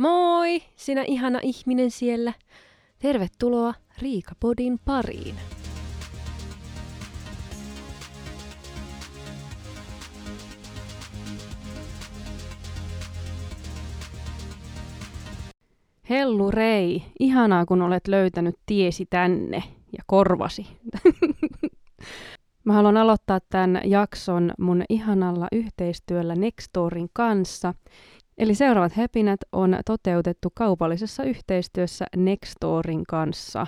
Moi, sinä ihana ihminen siellä. Tervetuloa Riikapodin pariin. Hellu Rei, ihanaa kun olet löytänyt tiesi tänne ja korvasi. Mä haluan aloittaa tämän jakson mun ihanalla yhteistyöllä Nextorin kanssa. Eli seuraavat häpinät on toteutettu kaupallisessa yhteistyössä Nextorin kanssa.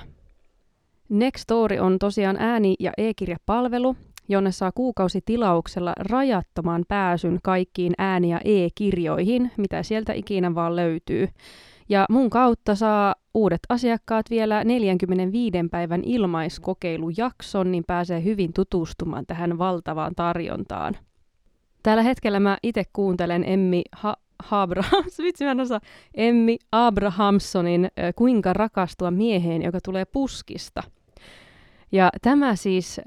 Nextory on tosiaan ääni- ja e-kirjapalvelu, jonne saa kuukausitilauksella rajattoman pääsyn kaikkiin ääni- ja e-kirjoihin, mitä sieltä ikinä vaan löytyy. Ja mun kautta saa uudet asiakkaat vielä 45 päivän ilmaiskokeilujakson, niin pääsee hyvin tutustumaan tähän valtavaan tarjontaan. Tällä hetkellä mä itse kuuntelen Emmi ha- Abrahams, vitsi mä en osaa, Emmi Abrahamsonin Kuinka rakastua mieheen, joka tulee puskista. Ja tämä siis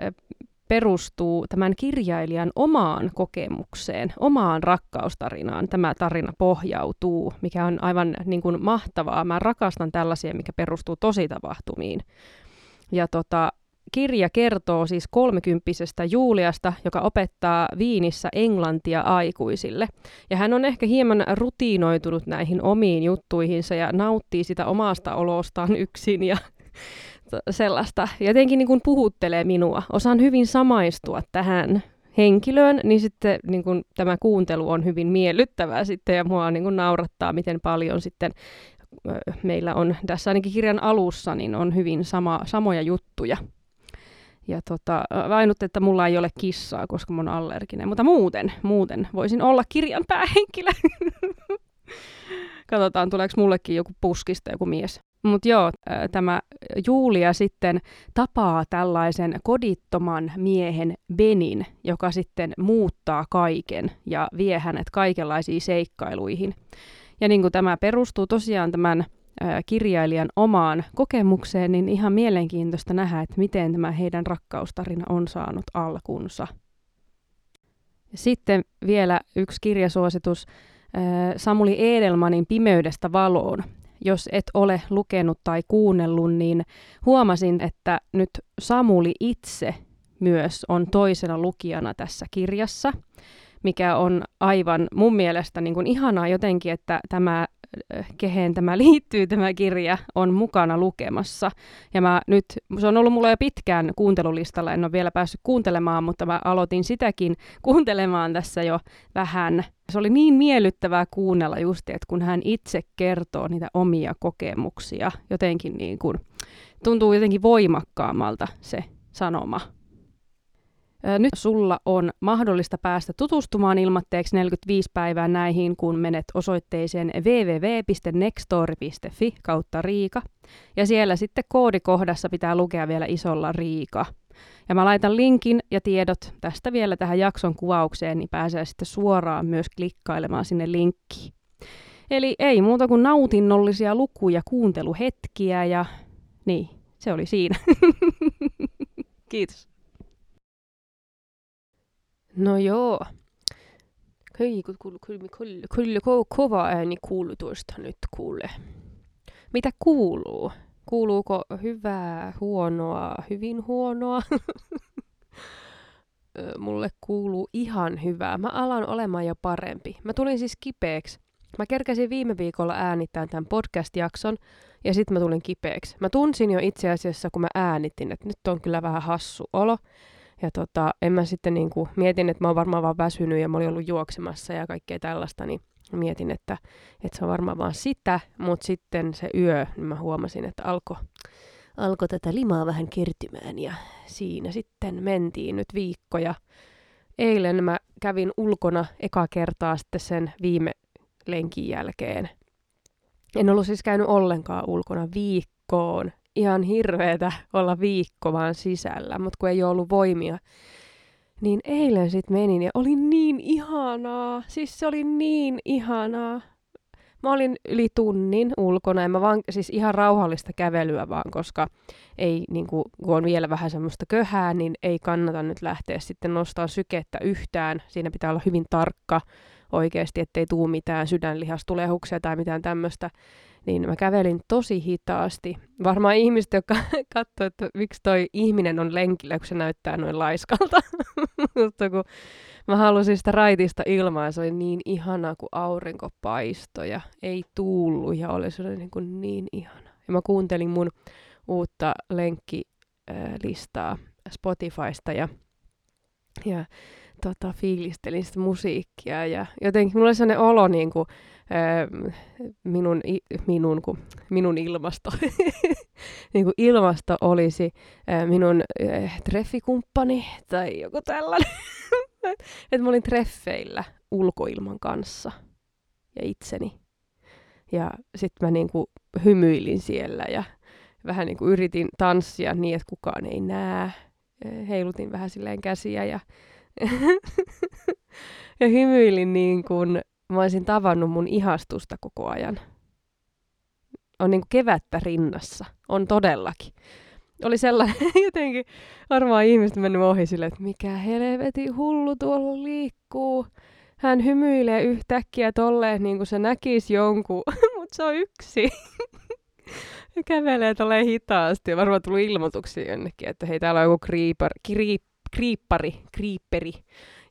perustuu tämän kirjailijan omaan kokemukseen, omaan rakkaustarinaan. Tämä tarina pohjautuu, mikä on aivan niin kuin mahtavaa. Mä rakastan tällaisia, mikä perustuu tositapahtumiin. Ja tota, kirja kertoo siis kolmekymppisestä Juliasta, joka opettaa Viinissä englantia aikuisille. Ja hän on ehkä hieman rutiinoitunut näihin omiin juttuihinsa ja nauttii sitä omasta olostaan yksin ja sellaista. Jotenkin niin kuin puhuttelee minua. Osaan hyvin samaistua tähän henkilöön, niin sitten niin kuin, tämä kuuntelu on hyvin miellyttävää sitten ja mua niin kuin, naurattaa, miten paljon sitten meillä on tässä ainakin kirjan alussa, niin on hyvin sama, samoja juttuja. Ja tota, ainut, että mulla ei ole kissaa, koska mä oon allerginen. Mutta muuten, muuten voisin olla kirjan päähenkilö. Katsotaan, tuleeko mullekin joku puskista joku mies. Mutta joo, tämä Julia sitten tapaa tällaisen kodittoman miehen Benin, joka sitten muuttaa kaiken ja vie hänet kaikenlaisiin seikkailuihin. Ja niin kuin tämä perustuu tosiaan tämän kirjailijan omaan kokemukseen, niin ihan mielenkiintoista nähdä, että miten tämä heidän rakkaustarina on saanut alkunsa. Sitten vielä yksi kirjasuositus Samuli Edelmanin Pimeydestä valoon. Jos et ole lukenut tai kuunnellut, niin huomasin, että nyt Samuli itse myös on toisena lukijana tässä kirjassa, mikä on aivan mun mielestä niin kuin ihanaa jotenkin, että tämä kehen tämä liittyy tämä kirja, on mukana lukemassa. Ja mä nyt, se on ollut mulla jo pitkään kuuntelulistalla, en ole vielä päässyt kuuntelemaan, mutta mä aloitin sitäkin kuuntelemaan tässä jo vähän. Se oli niin miellyttävää kuunnella just, että kun hän itse kertoo niitä omia kokemuksia, jotenkin niin kuin, tuntuu jotenkin voimakkaammalta se sanoma. Nyt sulla on mahdollista päästä tutustumaan ilmatteeksi 45 päivää näihin, kun menet osoitteeseen www.nextory.fi kautta Riika. Ja siellä sitten koodikohdassa pitää lukea vielä isolla Riika. Ja mä laitan linkin ja tiedot tästä vielä tähän jakson kuvaukseen, niin pääsee sitten suoraan myös klikkailemaan sinne linkkiin. Eli ei muuta kuin nautinnollisia lukuja, kuunteluhetkiä ja niin, se oli siinä. Kiitos. No joo. Kyllä, kyllä, kyllä, kyllä kova ääni kuulutusta nyt kuule. Mitä kuuluu? Kuuluuko hyvää, huonoa, hyvin huonoa? Mulle kuuluu ihan hyvää. Mä alan olemaan jo parempi. Mä tulin siis kipeäksi. Mä kerkäsin viime viikolla äänittämään tämän podcast-jakson ja sitten mä tulin kipeäksi. Mä tunsin jo itse asiassa, kun mä äänitin, että nyt on kyllä vähän hassu olo. Ja tota, en mä sitten niin kuin, mietin, että mä oon varmaan vaan väsynyt ja mä olin ollut juoksemassa ja kaikkea tällaista, niin mietin, että, että se on varmaan vaan sitä, mutta sitten se yö, niin mä huomasin, että alkoi alko tätä limaa vähän kertymään ja siinä sitten mentiin nyt viikkoja. Eilen mä kävin ulkona eka kertaa sitten sen viime lenkin jälkeen. En ollut siis käynyt ollenkaan ulkona viikkoon ihan hirveetä olla viikko vaan sisällä, mutta kun ei ole ollut voimia, niin eilen sitten menin ja oli niin ihanaa. Siis se oli niin ihanaa. Mä olin yli tunnin ulkona ja mä vaan, siis ihan rauhallista kävelyä vaan, koska ei, niin kuin, kun on vielä vähän semmoista köhää, niin ei kannata nyt lähteä sitten nostamaan sykettä yhtään. Siinä pitää olla hyvin tarkka oikeasti, ettei tuu mitään sydänlihastulehuksia tai mitään tämmöistä, niin mä kävelin tosi hitaasti. Varmaan ihmiset, jotka katsoo, että miksi toi ihminen on lenkillä, kun se näyttää noin laiskalta. Mutta kun mä halusin sitä raitista ilmaa, se oli niin ihanaa, kun aurinko paistoi ja ei tuullut ja oli se niin, kuin niin ihana. Ja mä kuuntelin mun uutta lenkkilistaa Spotifysta ja, ja tota, fiilistelin sitä musiikkia ja jotenkin mulla oli sellainen olo niin kuin, minun, minun, kun, minun ilmasto, niin kuin ilmasto olisi minun treffikumppani tai joku tällainen. että mä olin treffeillä ulkoilman kanssa ja itseni. Ja sitten mä niinku hymyilin siellä ja vähän niinku yritin tanssia niin, että kukaan ei näe. Heilutin vähän silleen käsiä ja, ja hymyilin niin kuin mä olisin tavannut mun ihastusta koko ajan. On niin kuin kevättä rinnassa. On todellakin oli sellainen jotenkin, varmaan ihmiset mennyt ohi silleen, että mikä helveti hullu tuolla liikkuu. Hän hymyilee yhtäkkiä tolleen, niin kuin se näkisi jonkun, mutta se on yksi. kävelee tolleen hitaasti. Ja varmaan tullut ilmoituksia jonnekin, että hei, täällä on joku kriipar, kriip, kriippari, kriipperi,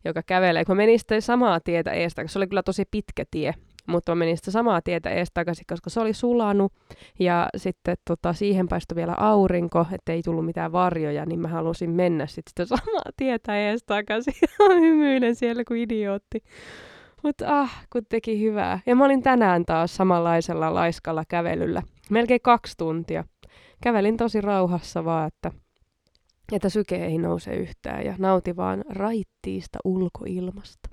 joka kävelee. Kun mä menin sitä samaa tietä eestä, se oli kyllä tosi pitkä tie, mutta mä menin sitä samaa tietä ees takaisin, koska se oli sulanut ja sitten tota, siihen paistoi vielä aurinko, ettei tullut mitään varjoja, niin mä halusin mennä sitten sitä samaa tietä ees takaisin hymyilen siellä kuin idiootti. Mutta ah, kun teki hyvää. Ja mä olin tänään taas samanlaisella laiskalla kävelyllä. Melkein kaksi tuntia. Kävelin tosi rauhassa vaan, että, että syke ei nouse yhtään ja nauti vaan raittiista ulkoilmasta.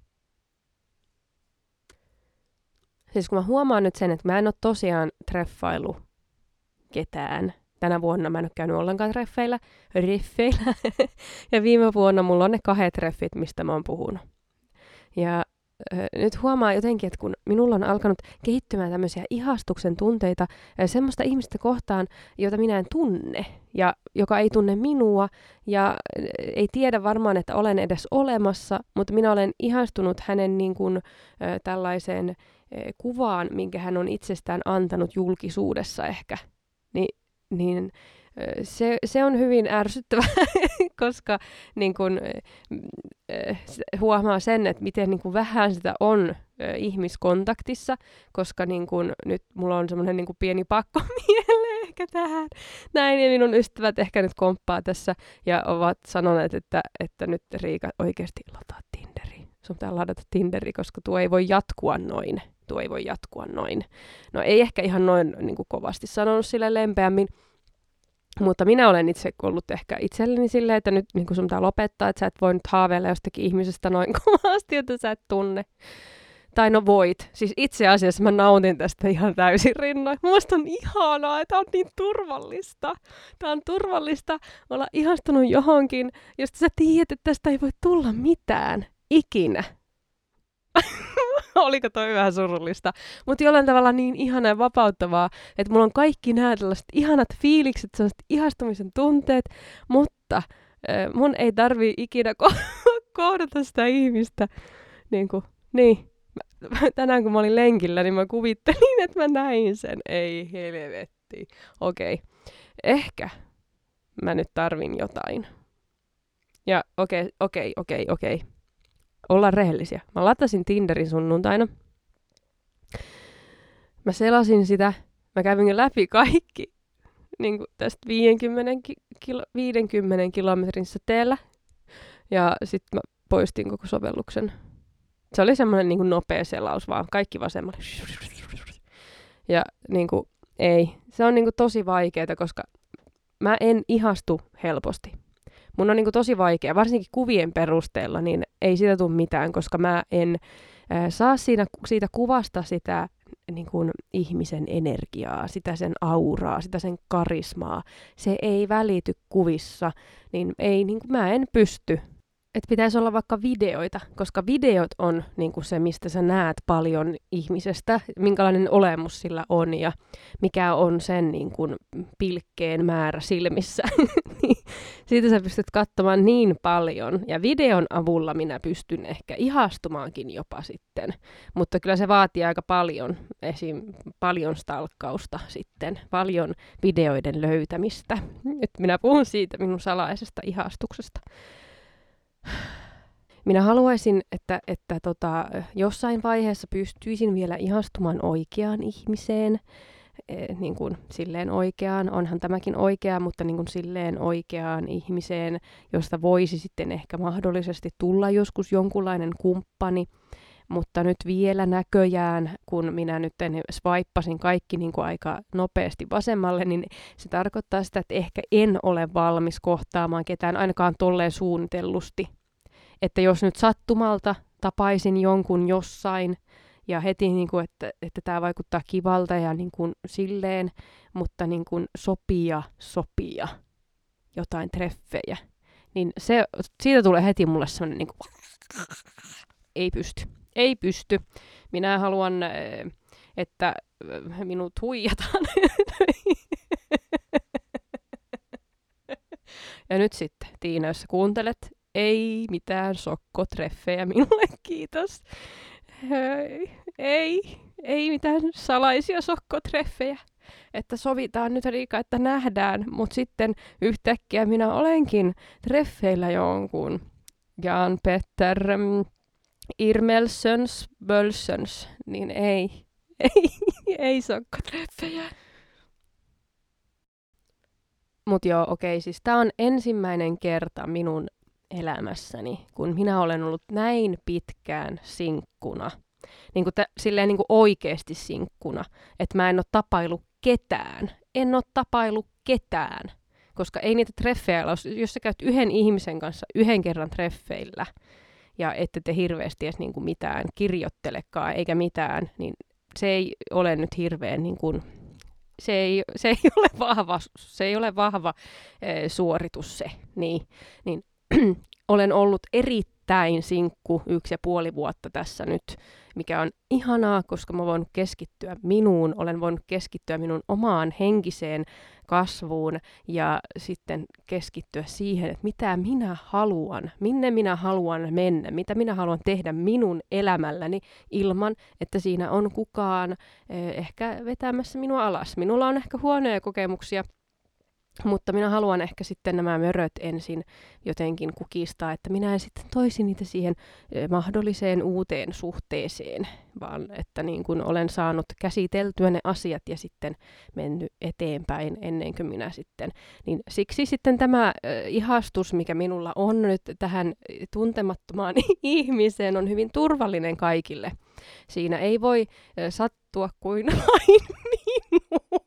Siis kun mä huomaan nyt sen, että mä en ole tosiaan treffailu ketään. Tänä vuonna mä en ole käynyt ollenkaan treffeillä, riffeillä. ja viime vuonna mulla on ne kahdet treffit, mistä mä oon puhunut. Ja nyt huomaa jotenkin, että kun minulla on alkanut kehittymään tämmöisiä ihastuksen tunteita semmoista ihmistä kohtaan, jota minä en tunne ja joka ei tunne minua ja ei tiedä varmaan, että olen edes olemassa, mutta minä olen ihastunut hänen niin kuin, tällaiseen kuvaan, minkä hän on itsestään antanut julkisuudessa ehkä, niin, niin se, se on hyvin ärsyttävää, koska niin kun, huomaa sen, että miten niin kun vähän sitä on ihmiskontaktissa, koska niin kun, nyt mulla on semmoinen niin pieni pakko mieleen ehkä tähän. Näin, ja minun ystävät ehkä nyt komppaa tässä ja ovat sanoneet, että, että nyt Riika oikeasti lataa Tinderi. Sun pitää ladata Tinderi, koska tuo ei voi jatkua noin. Tuo ei voi jatkua noin. No ei ehkä ihan noin niin kovasti sanonut sille lempeämmin, mutta minä olen itse ollut ehkä itselleni silleen, että nyt niin sun pitää lopettaa, että sä et voi nyt haaveilla jostakin ihmisestä noin kovasti, että sä et tunne. Tai no voit. Siis itse asiassa mä nautin tästä ihan täysin rinnoin. Musta on ihanaa, että on niin turvallista. Tää on turvallista olla ihastunut johonkin, josta sä tiedät, että tästä ei voi tulla mitään. Ikinä. Oliko toi vähän surullista? Mutta jollain tavalla niin ihana ja vapauttavaa, että mulla on kaikki nämä tällaiset ihanat fiilikset, sellaiset ihastumisen tunteet, mutta äh, mun ei tarvi ikinä ko- kohdata sitä ihmistä. Niin, kuin, niin. Tänään kun mä olin lenkillä, niin mä kuvittelin, että mä näin sen. Ei helvetti. Okei. Okay. Ehkä mä nyt tarvin jotain. Ja okei, okay, okei, okay, okei, okay, okei. Okay olla rehellisiä. Mä latasin Tinderin sunnuntaina. Mä selasin sitä. Mä kävin läpi kaikki niin kuin tästä 50, kilo, 50 kilometrin säteellä. Ja sitten mä poistin koko sovelluksen. Se oli semmoinen niin nopea selaus vaan. Kaikki vasemmalle. Ja niin kuin, ei. Se on niin kuin tosi vaikeaa, koska mä en ihastu helposti mun on niin kuin tosi vaikea, varsinkin kuvien perusteella, niin ei siitä tule mitään, koska mä en äh, saa siinä, siitä kuvasta sitä niin kuin ihmisen energiaa, sitä sen auraa, sitä sen karismaa. Se ei välity kuvissa, niin ei, niin kuin mä en pysty että pitäisi olla vaikka videoita, koska videot on niin kuin se, mistä sä näet paljon ihmisestä, minkälainen olemus sillä on ja mikä on sen niin kuin, pilkkeen määrä silmissä. niin siitä sä pystyt katsomaan niin paljon. Ja videon avulla minä pystyn ehkä ihastumaankin jopa sitten. Mutta kyllä se vaatii aika paljon, esim. paljon stalkkausta sitten, paljon videoiden löytämistä. Et minä puhun siitä minun salaisesta ihastuksesta. Minä haluaisin, että, että tota, jossain vaiheessa pystyisin vielä ihastumaan oikeaan ihmiseen, e, niin kuin silleen oikeaan, onhan tämäkin oikea, mutta niin kuin silleen oikeaan ihmiseen, josta voisi sitten ehkä mahdollisesti tulla joskus jonkunlainen kumppani. Mutta nyt vielä näköjään, kun minä nyt swipeasin kaikki niin kuin aika nopeasti vasemmalle, niin se tarkoittaa sitä, että ehkä en ole valmis kohtaamaan ketään ainakaan tolleen suunnitellusti. Että jos nyt sattumalta tapaisin jonkun jossain ja heti, niin kuin, että, että tämä vaikuttaa kivalta ja niin kuin silleen, mutta niin kuin sopia, sopia jotain treffejä, niin se, siitä tulee heti mulle sellainen niin kuin, ei pysty, ei pysty. Minä haluan, eh, että minut huijataan. ja nyt sitten, Tiina, jos kuuntelet, ei mitään sokkotreffejä minulle, kiitos. Ei, ei, ei mitään salaisia sokkotreffejä. Että sovitaan nyt Riika, että nähdään, mutta sitten yhtäkkiä minä olenkin treffeillä jonkun. Jan Petter mm, Irmelsöns Bölsöns, niin ei, ei, ei sokkotreffejä. Mutta joo, okei, siis tämä on ensimmäinen kerta minun elämässäni, kun minä olen ollut näin pitkään sinkkuna, niin kuin t- silleen niin kuin oikeasti sinkkuna, että mä en ole tapailu ketään. En ole tapailu ketään, koska ei niitä treffejä ole. Jos sä käyt yhden ihmisen kanssa yhden kerran treffeillä, ja ette te hirveästi edes niin kuin mitään kirjoittelekaan eikä mitään, niin se ei ole nyt hirveän niin kuin, se ei, se ei ole vahva, se ei ole vahva e, suoritus se, niin, niin olen ollut erittäin sinkku yksi ja puoli vuotta tässä nyt, mikä on ihanaa, koska mä voin keskittyä minuun, olen voinut keskittyä minun omaan henkiseen kasvuun ja sitten keskittyä siihen, että mitä minä haluan, minne minä haluan mennä, mitä minä haluan tehdä minun elämälläni ilman, että siinä on kukaan eh, ehkä vetämässä minua alas. Minulla on ehkä huonoja kokemuksia mutta minä haluan ehkä sitten nämä möröt ensin jotenkin kukistaa, että minä en sitten toisi niitä siihen mahdolliseen uuteen suhteeseen, vaan että niin kuin olen saanut käsiteltyä ne asiat ja sitten mennyt eteenpäin ennen kuin minä sitten. Niin siksi sitten tämä ihastus, mikä minulla on nyt tähän tuntemattomaan ihmiseen, on hyvin turvallinen kaikille. Siinä ei voi sattua kuin vain minuun.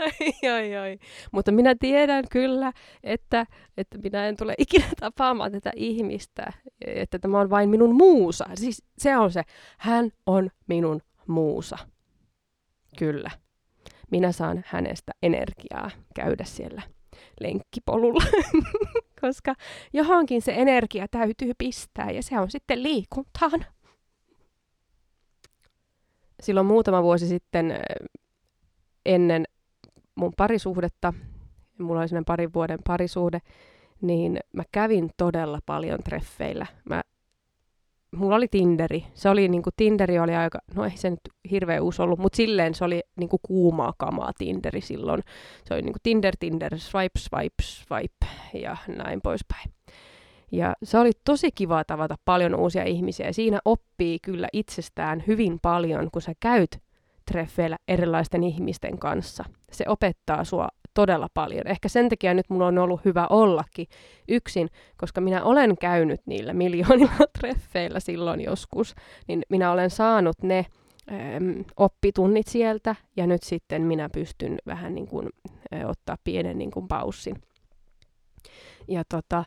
Ai, ai, ai. Mutta minä tiedän kyllä, että, että minä en tule ikinä tapaamaan tätä ihmistä, että tämä on vain minun muusa. Siis se on se, hän on minun muusa. Kyllä. Minä saan hänestä energiaa käydä siellä lenkkipolulla, koska johonkin se energia täytyy pistää ja se on sitten liikuntaan. Silloin muutama vuosi sitten ennen mun parisuhdetta, mulla oli sellainen parin vuoden parisuhde, niin mä kävin todella paljon treffeillä. Mä, mulla oli Tinderi. Se oli niinku, Tinderi oli aika, no ei se nyt hirveän uusi ollut, mutta silleen se oli niinku kuumaa kamaa Tinderi silloin. Se oli niinku Tinder, Tinder, swipe, swipe, swipe ja näin poispäin. Ja se oli tosi kiva tavata paljon uusia ihmisiä. Siinä oppii kyllä itsestään hyvin paljon, kun sä käyt treffeillä erilaisten ihmisten kanssa. Se opettaa sua todella paljon. Ehkä sen takia nyt mulla on ollut hyvä ollakin yksin, koska minä olen käynyt niillä miljoonilla treffeillä silloin joskus, niin minä olen saanut ne äm, oppitunnit sieltä ja nyt sitten minä pystyn vähän niin kuin, ä, ottaa pienen niin kuin paussin. Ja tota, ä,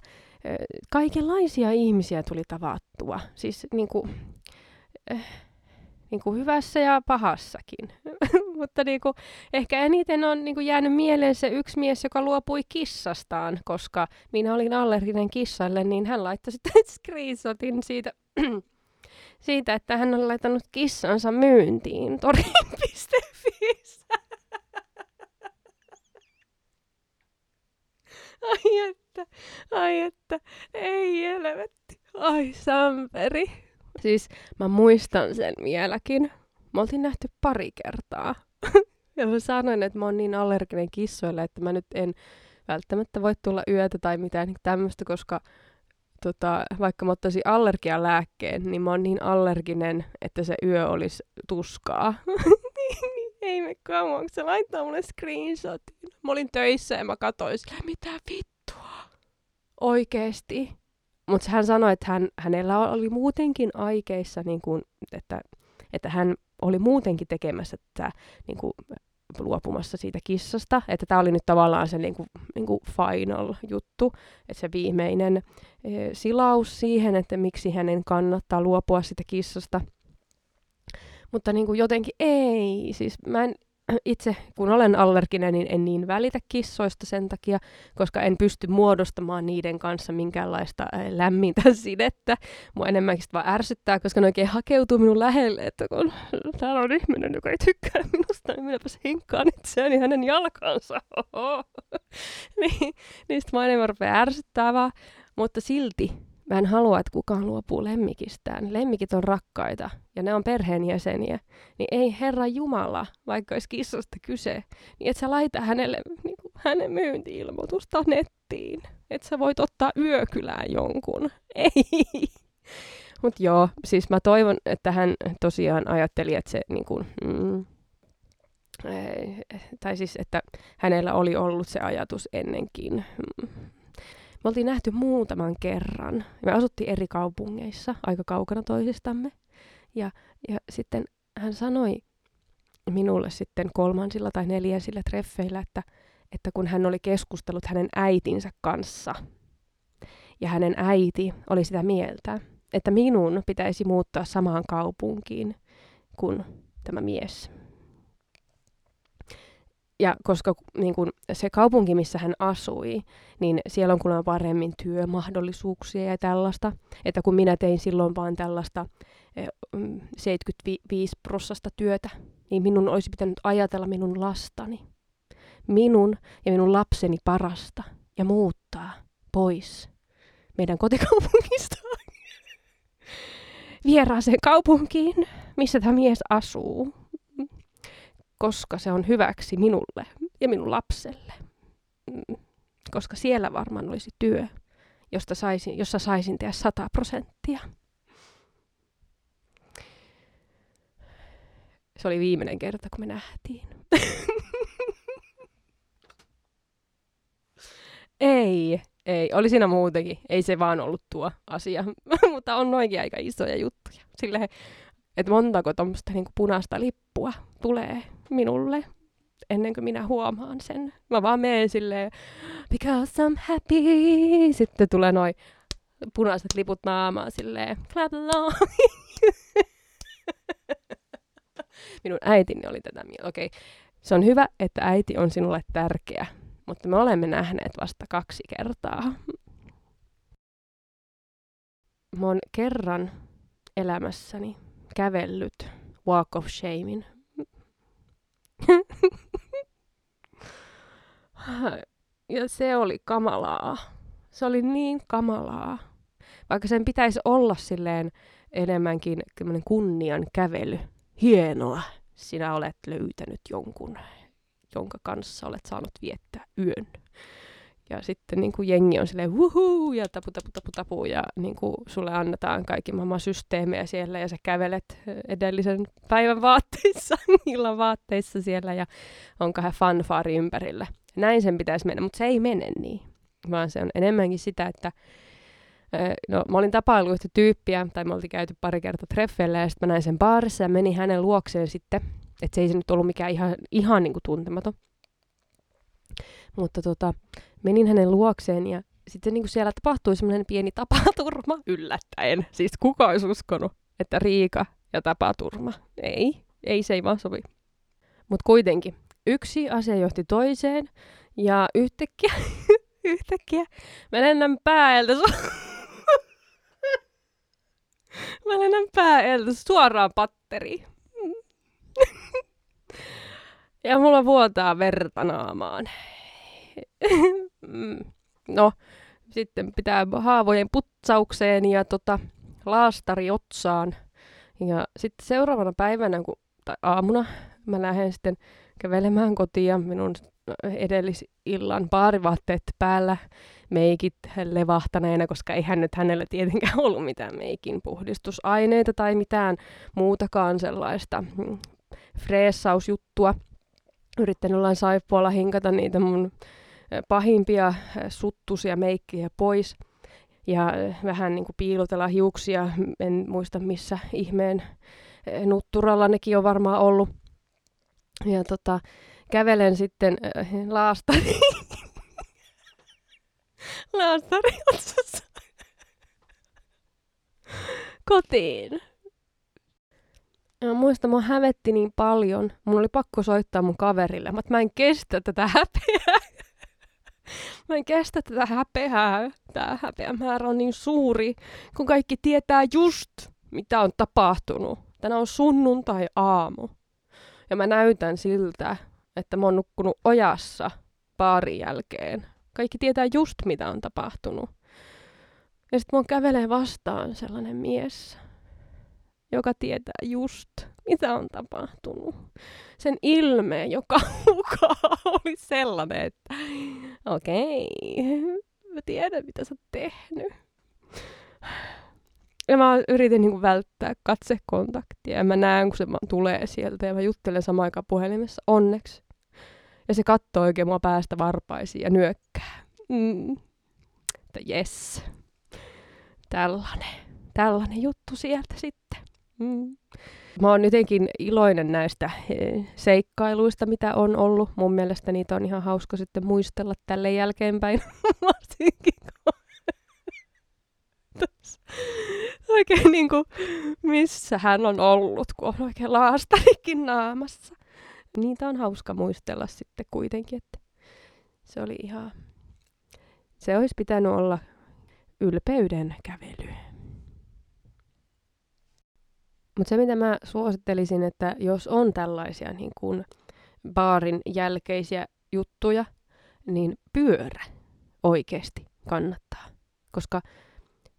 kaikenlaisia ihmisiä tuli tavattua. Siis niin kuin, äh, niin kuin hyvässä ja pahassakin. Mutta niin kuin, ehkä eniten on niin kuin jäänyt mieleen se yksi mies, joka luopui kissastaan, koska minä olin allerginen kissalle, niin hän laittoi sitten screenshotin siitä, siitä, että hän on laittanut kissansa myyntiin torin.fi. Ai että, ai että, ei helvetti, ai samperi. Siis mä muistan sen vieläkin. Mä oltiin nähty pari kertaa. ja mä sanoin, että mä oon niin allerginen kissoille, että mä nyt en välttämättä voi tulla yötä tai mitään tämmöistä, koska tota, vaikka mä ottaisin allergialääkkeen, niin mä oon niin allerginen, että se yö olisi tuskaa. Niin, ei me kauan, se laittaa mulle screenshotin. Mä olin töissä ja mä katsoin sille, mitä vittua. Oikeesti. Mutta hän sanoi, että hän, hänellä oli muutenkin aikeissa, niin kun, että, että hän oli muutenkin tekemässä tätä niin kun, luopumassa siitä kissasta. Että tämä oli nyt tavallaan se niin kuin, niin kuin final juttu, että se viimeinen e, silaus siihen, että miksi hänen kannattaa luopua siitä kissasta. Mutta niin kuin jotenkin ei, siis mä en itse, kun olen allerginen, niin en niin välitä kissoista sen takia, koska en pysty muodostamaan niiden kanssa minkäänlaista lämmintä sidettä. Mua enemmänkin vaan ärsyttää, koska ne oikein hakeutuu minun lähelle, että kun täällä on ihminen, joka ei tykkää minusta, niin minäpäs hinkkaan itseäni hänen jalkansa. niin, niistä mä enemmän rupeaa ärsyttää vaan, mutta silti Mä en halua, että kukaan luopuu lemmikistään. Lemmikit on rakkaita ja ne on perheenjäseniä. Niin ei Herra Jumala, vaikka olisi kissasta kyse, niin et sä laita hänelle niin kuin, hänen myynti-ilmoitusta nettiin. Että sä voit ottaa yökylään jonkun. Ei. Mutta joo, siis mä toivon, että hän tosiaan ajatteli, että se niin kuin, mm, tai siis, että hänellä oli ollut se ajatus ennenkin. Me oltiin nähty muutaman kerran. Me asuttiin eri kaupungeissa, aika kaukana toisistamme. Ja, ja sitten hän sanoi minulle sitten kolmansilla tai neljänsillä treffeillä, että, että kun hän oli keskustellut hänen äitinsä kanssa, ja hänen äiti oli sitä mieltä, että minun pitäisi muuttaa samaan kaupunkiin kuin tämä mies, ja koska niin kun, se kaupunki, missä hän asui, niin siellä on kuulemma paremmin työmahdollisuuksia ja tällaista. Että kun minä tein silloin vaan tällaista 75 mm, prosasta työtä, niin minun olisi pitänyt ajatella minun lastani, minun ja minun lapseni parasta ja muuttaa pois meidän kotikaupungista vieraaseen kaupunkiin, missä tämä mies asuu koska se on hyväksi minulle ja minun lapselle. Mm. Koska siellä varmaan olisi työ, josta saisin, jossa saisin tehdä 100 prosenttia. Se oli viimeinen kerta, kun me nähtiin. ei, ei. Oli siinä muutenkin. Ei se vaan ollut tuo asia. Mutta on noinkin aika isoja juttuja. Silleen, että montako tuommoista niinku punaista lippua tulee minulle ennen kuin minä huomaan sen. Mä vaan menen silleen, because I'm happy. Sitten tulee noin punaiset liput naamaan silleen, clap along. Minun äitini oli tätä mieltä. Okei, okay. se on hyvä, että äiti on sinulle tärkeä, mutta me olemme nähneet vasta kaksi kertaa. Mä oon kerran elämässäni kävellyt Walk of Shamein ja se oli kamalaa. Se oli niin kamalaa. Vaikka sen pitäisi olla silleen enemmänkin kunnian kävely. Hienoa, sinä olet löytänyt jonkun, jonka kanssa olet saanut viettää yön. Ja sitten niin kuin jengi on silleen wuhuu ja tapu tapu tapu tapu ja niin kuin sulle annetaan kaikki maailman systeemejä siellä ja sä kävelet edellisen päivän vaatteissa, illan vaatteissa siellä ja on kahden fanfaari ympärillä. Näin sen pitäisi mennä, mutta se ei mene niin, vaan se on enemmänkin sitä, että No, mä olin tapaillut yhtä tyyppiä, tai me oltiin käyty pari kertaa treffeillä, ja sitten mä näin sen baarissa ja menin hänen luokseen sitten. Että se ei se nyt ollut mikään ihan, ihan niin kuin tuntematon. Mutta tota, menin hänen luokseen ja sitten niin kuin siellä tapahtui semmoinen pieni tapaturma yllättäen. Siis kuka olisi uskonut, että Riika ja tapaturma. Ei, ei se ei vaan sovi. Mutta kuitenkin, yksi asia johti toiseen ja yhtäkkiä, yhtäkkiä mä lennän pääeltä su- mä lennän pääeltä suoraan patteriin. ja mulla vuotaa verta naamaan. No, sitten pitää haavojen putsaukseen ja tota, laastari otsaan. Ja sitten seuraavana päivänä, kun, tai aamuna, mä lähden sitten kävelemään kotiin ja minun edellisillan baarivaatteet päällä, meikit levahtaneena, koska eihän nyt hänellä tietenkään ollut mitään meikin puhdistusaineita tai mitään muutakaan sellaista mm, freessausjuttua. Yrittänyt ollaan saippualla hinkata niitä mun pahimpia suttusia meikkejä pois ja vähän niin kuin piilotella hiuksia. En muista missä ihmeen nutturalla nekin on varmaan ollut. Ja tota, kävelen sitten äh, laastari. laastari otsassa. kotiin. Ja muistan, mua hävetti niin paljon. Mun oli pakko soittaa mun kaverille. Mä, mä en kestä tätä häpeää. Mä en kestä tätä häpeää. Tää häpeä määrä on niin suuri, kun kaikki tietää just, mitä on tapahtunut. Tänä on sunnuntai aamu. Ja mä näytän siltä, että mä oon nukkunut ojassa paarin jälkeen. Kaikki tietää just, mitä on tapahtunut. Ja sitten mun kävelee vastaan sellainen mies, joka tietää just, mitä on tapahtunut. Sen ilme, joka oli sellainen, että okei, okay, mä tiedän, mitä sä oot tehnyt. Ja mä yritin niin välttää katsekontaktia ja mä näen, kun se tulee sieltä ja mä juttelen samaan aikaan puhelimessa. Onneksi. Ja se katsoo oikein mua päästä varpaisiin ja nyökkää. Mm. Että jes. Tällainen. Tällainen juttu sieltä sitten. Mm. Mä oon jotenkin iloinen näistä e, seikkailuista, mitä on ollut. Mun mielestä niitä on ihan hauska sitten muistella tälle jälkeenpäin. Oikein niin kuin, missä hän on ollut, kun on oikein laastarikin naamassa. Niitä on hauska muistella sitten kuitenkin, että se oli ihan, se olisi pitänyt olla ylpeyden kävely. Mutta se, mitä mä suosittelisin, että jos on tällaisia niin kuin baarin jälkeisiä juttuja, niin pyörä oikeasti kannattaa. Koska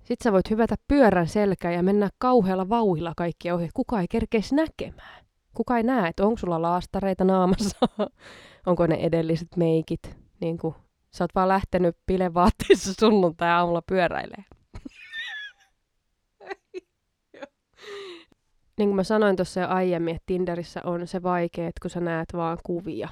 sit sä voit hyvätä pyörän selkään ja mennä kauhealla vauhilla kaikkia ohi. Kuka ei kerkeisi näkemään. Kuka ei näe, että onko sulla laastareita naamassa, onko ne edelliset meikit. Niin kuin, sä oot vaan lähtenyt pilevaatteissa sunnuntai-aamulla pyöräilee. Niin kuin mä sanoin tuossa jo aiemmin, että Tinderissä on se vaikea, että kun sä näet vaan kuvia.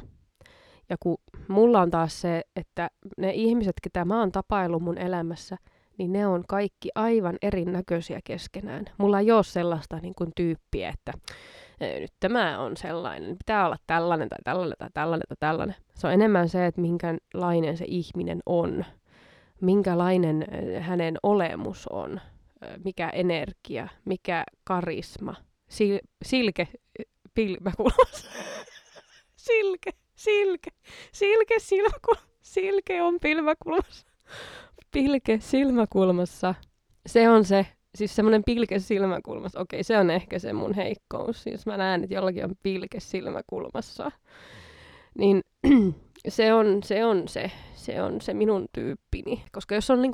Ja kun mulla on taas se, että ne ihmiset, ketä mä oon tapaillut mun elämässä, niin ne on kaikki aivan erinäköisiä keskenään. Mulla ei ole sellaista niin kuin, tyyppiä, että nyt tämä on sellainen, pitää olla tällainen tai tällainen tai tällainen tai tällainen. Se on enemmän se, että minkälainen se ihminen on, minkälainen hänen olemus on, mikä energia, mikä karisma, Sil- silke, pilmäkulmassa. silke, silke, silke, silmäkulmassa. Silke on pilmäkulmassa. Pilke silmäkulmassa. Se on se, siis semmoinen pilke silmäkulmassa. Okei, se on ehkä se mun heikkous. Jos mä näen, että jollakin on pilke silmäkulmassa, niin se on, se on se, se on se minun tyyppini. Koska jos on niin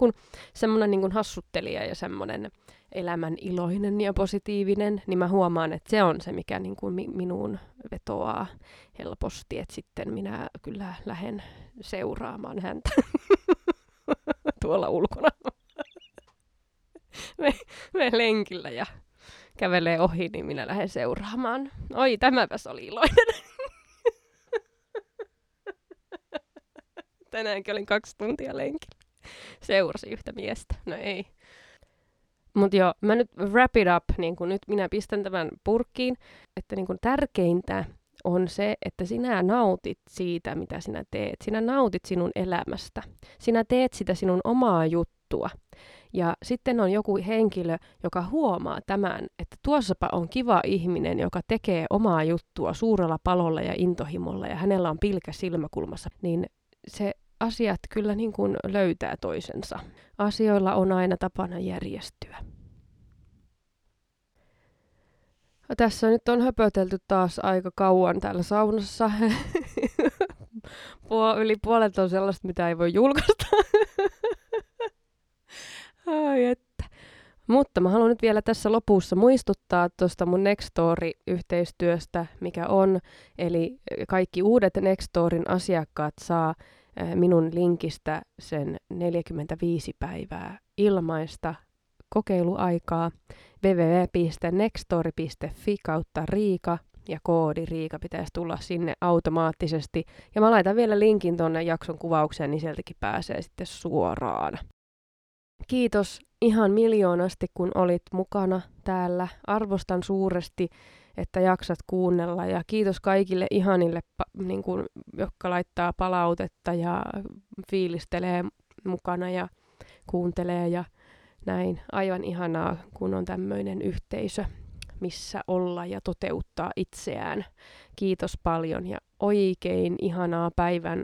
semmoinen niin hassuttelija ja semmoinen elämän iloinen ja positiivinen, niin mä huomaan, että se on se, mikä niin kuin mi- minuun vetoaa helposti, että sitten minä kyllä lähden seuraamaan häntä tuolla ulkona. me, me lenkillä ja kävelee ohi, niin minä lähden seuraamaan. Oi, tämäpäs oli iloinen. Tänäänkin olin kaksi tuntia lenkillä. Seurasi yhtä miestä. No ei. Mutta joo, mä nyt wrap it up, niin kun nyt minä pistän tämän purkkiin, että niin kun tärkeintä on se, että sinä nautit siitä, mitä sinä teet. Sinä nautit sinun elämästä. Sinä teet sitä sinun omaa juttua. Ja sitten on joku henkilö, joka huomaa tämän, että tuossapa on kiva ihminen, joka tekee omaa juttua suurella palolla ja intohimolla ja hänellä on pilkä silmäkulmassa, niin se asiat kyllä niin kuin löytää toisensa. Asioilla on aina tapana järjestyä. Tässä nyt on höpötelty taas aika kauan täällä saunassa. Puo, yli puolet on sellaista, mitä ei voi julkaista. Ai että. Mutta mä haluan nyt vielä tässä lopussa muistuttaa tuosta mun Nextory-yhteistyöstä, mikä on. Eli kaikki uudet Nextorin asiakkaat saa minun linkistä sen 45 päivää ilmaista kokeiluaikaa www.nextory.fi kautta Riika ja koodi Riika pitäisi tulla sinne automaattisesti. Ja mä laitan vielä linkin tonne jakson kuvaukseen, niin sieltäkin pääsee sitten suoraan. Kiitos ihan miljoonasti, kun olit mukana täällä. Arvostan suuresti, että jaksat kuunnella ja kiitos kaikille ihanille, niin kuin, jotka laittaa palautetta ja fiilistelee mukana ja kuuntelee ja näin. Aivan ihanaa, kun on tämmöinen yhteisö, missä olla ja toteuttaa itseään. Kiitos paljon ja oikein ihanaa päivän,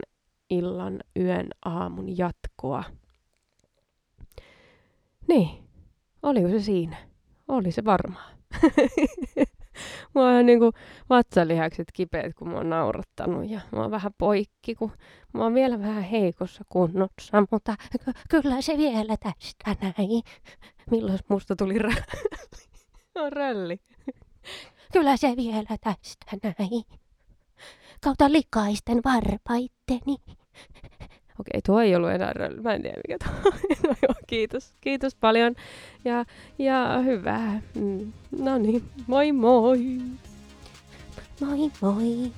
illan, yön, aamun jatkoa. Niin, oliko se siinä? Oli se varmaan. Mua on ihan niinku vatsalihakset kipeät, kun mä oon naurattanut ja mä oon vähän poikki, kun mä oon vielä vähän heikossa kunnossa, mutta ky- kyllä se vielä tästä näin. Milloin musta tuli rälli? on rälli. Kyllä se vielä tästä näin. Kautta likaisten varpaitteni. Okei, tuo ei ollut enää rölli. Mä en tiedä mikä tuo no joo, kiitos. Kiitos paljon. Ja, ja hyvää. Mm, no niin, moi moi. Moi moi.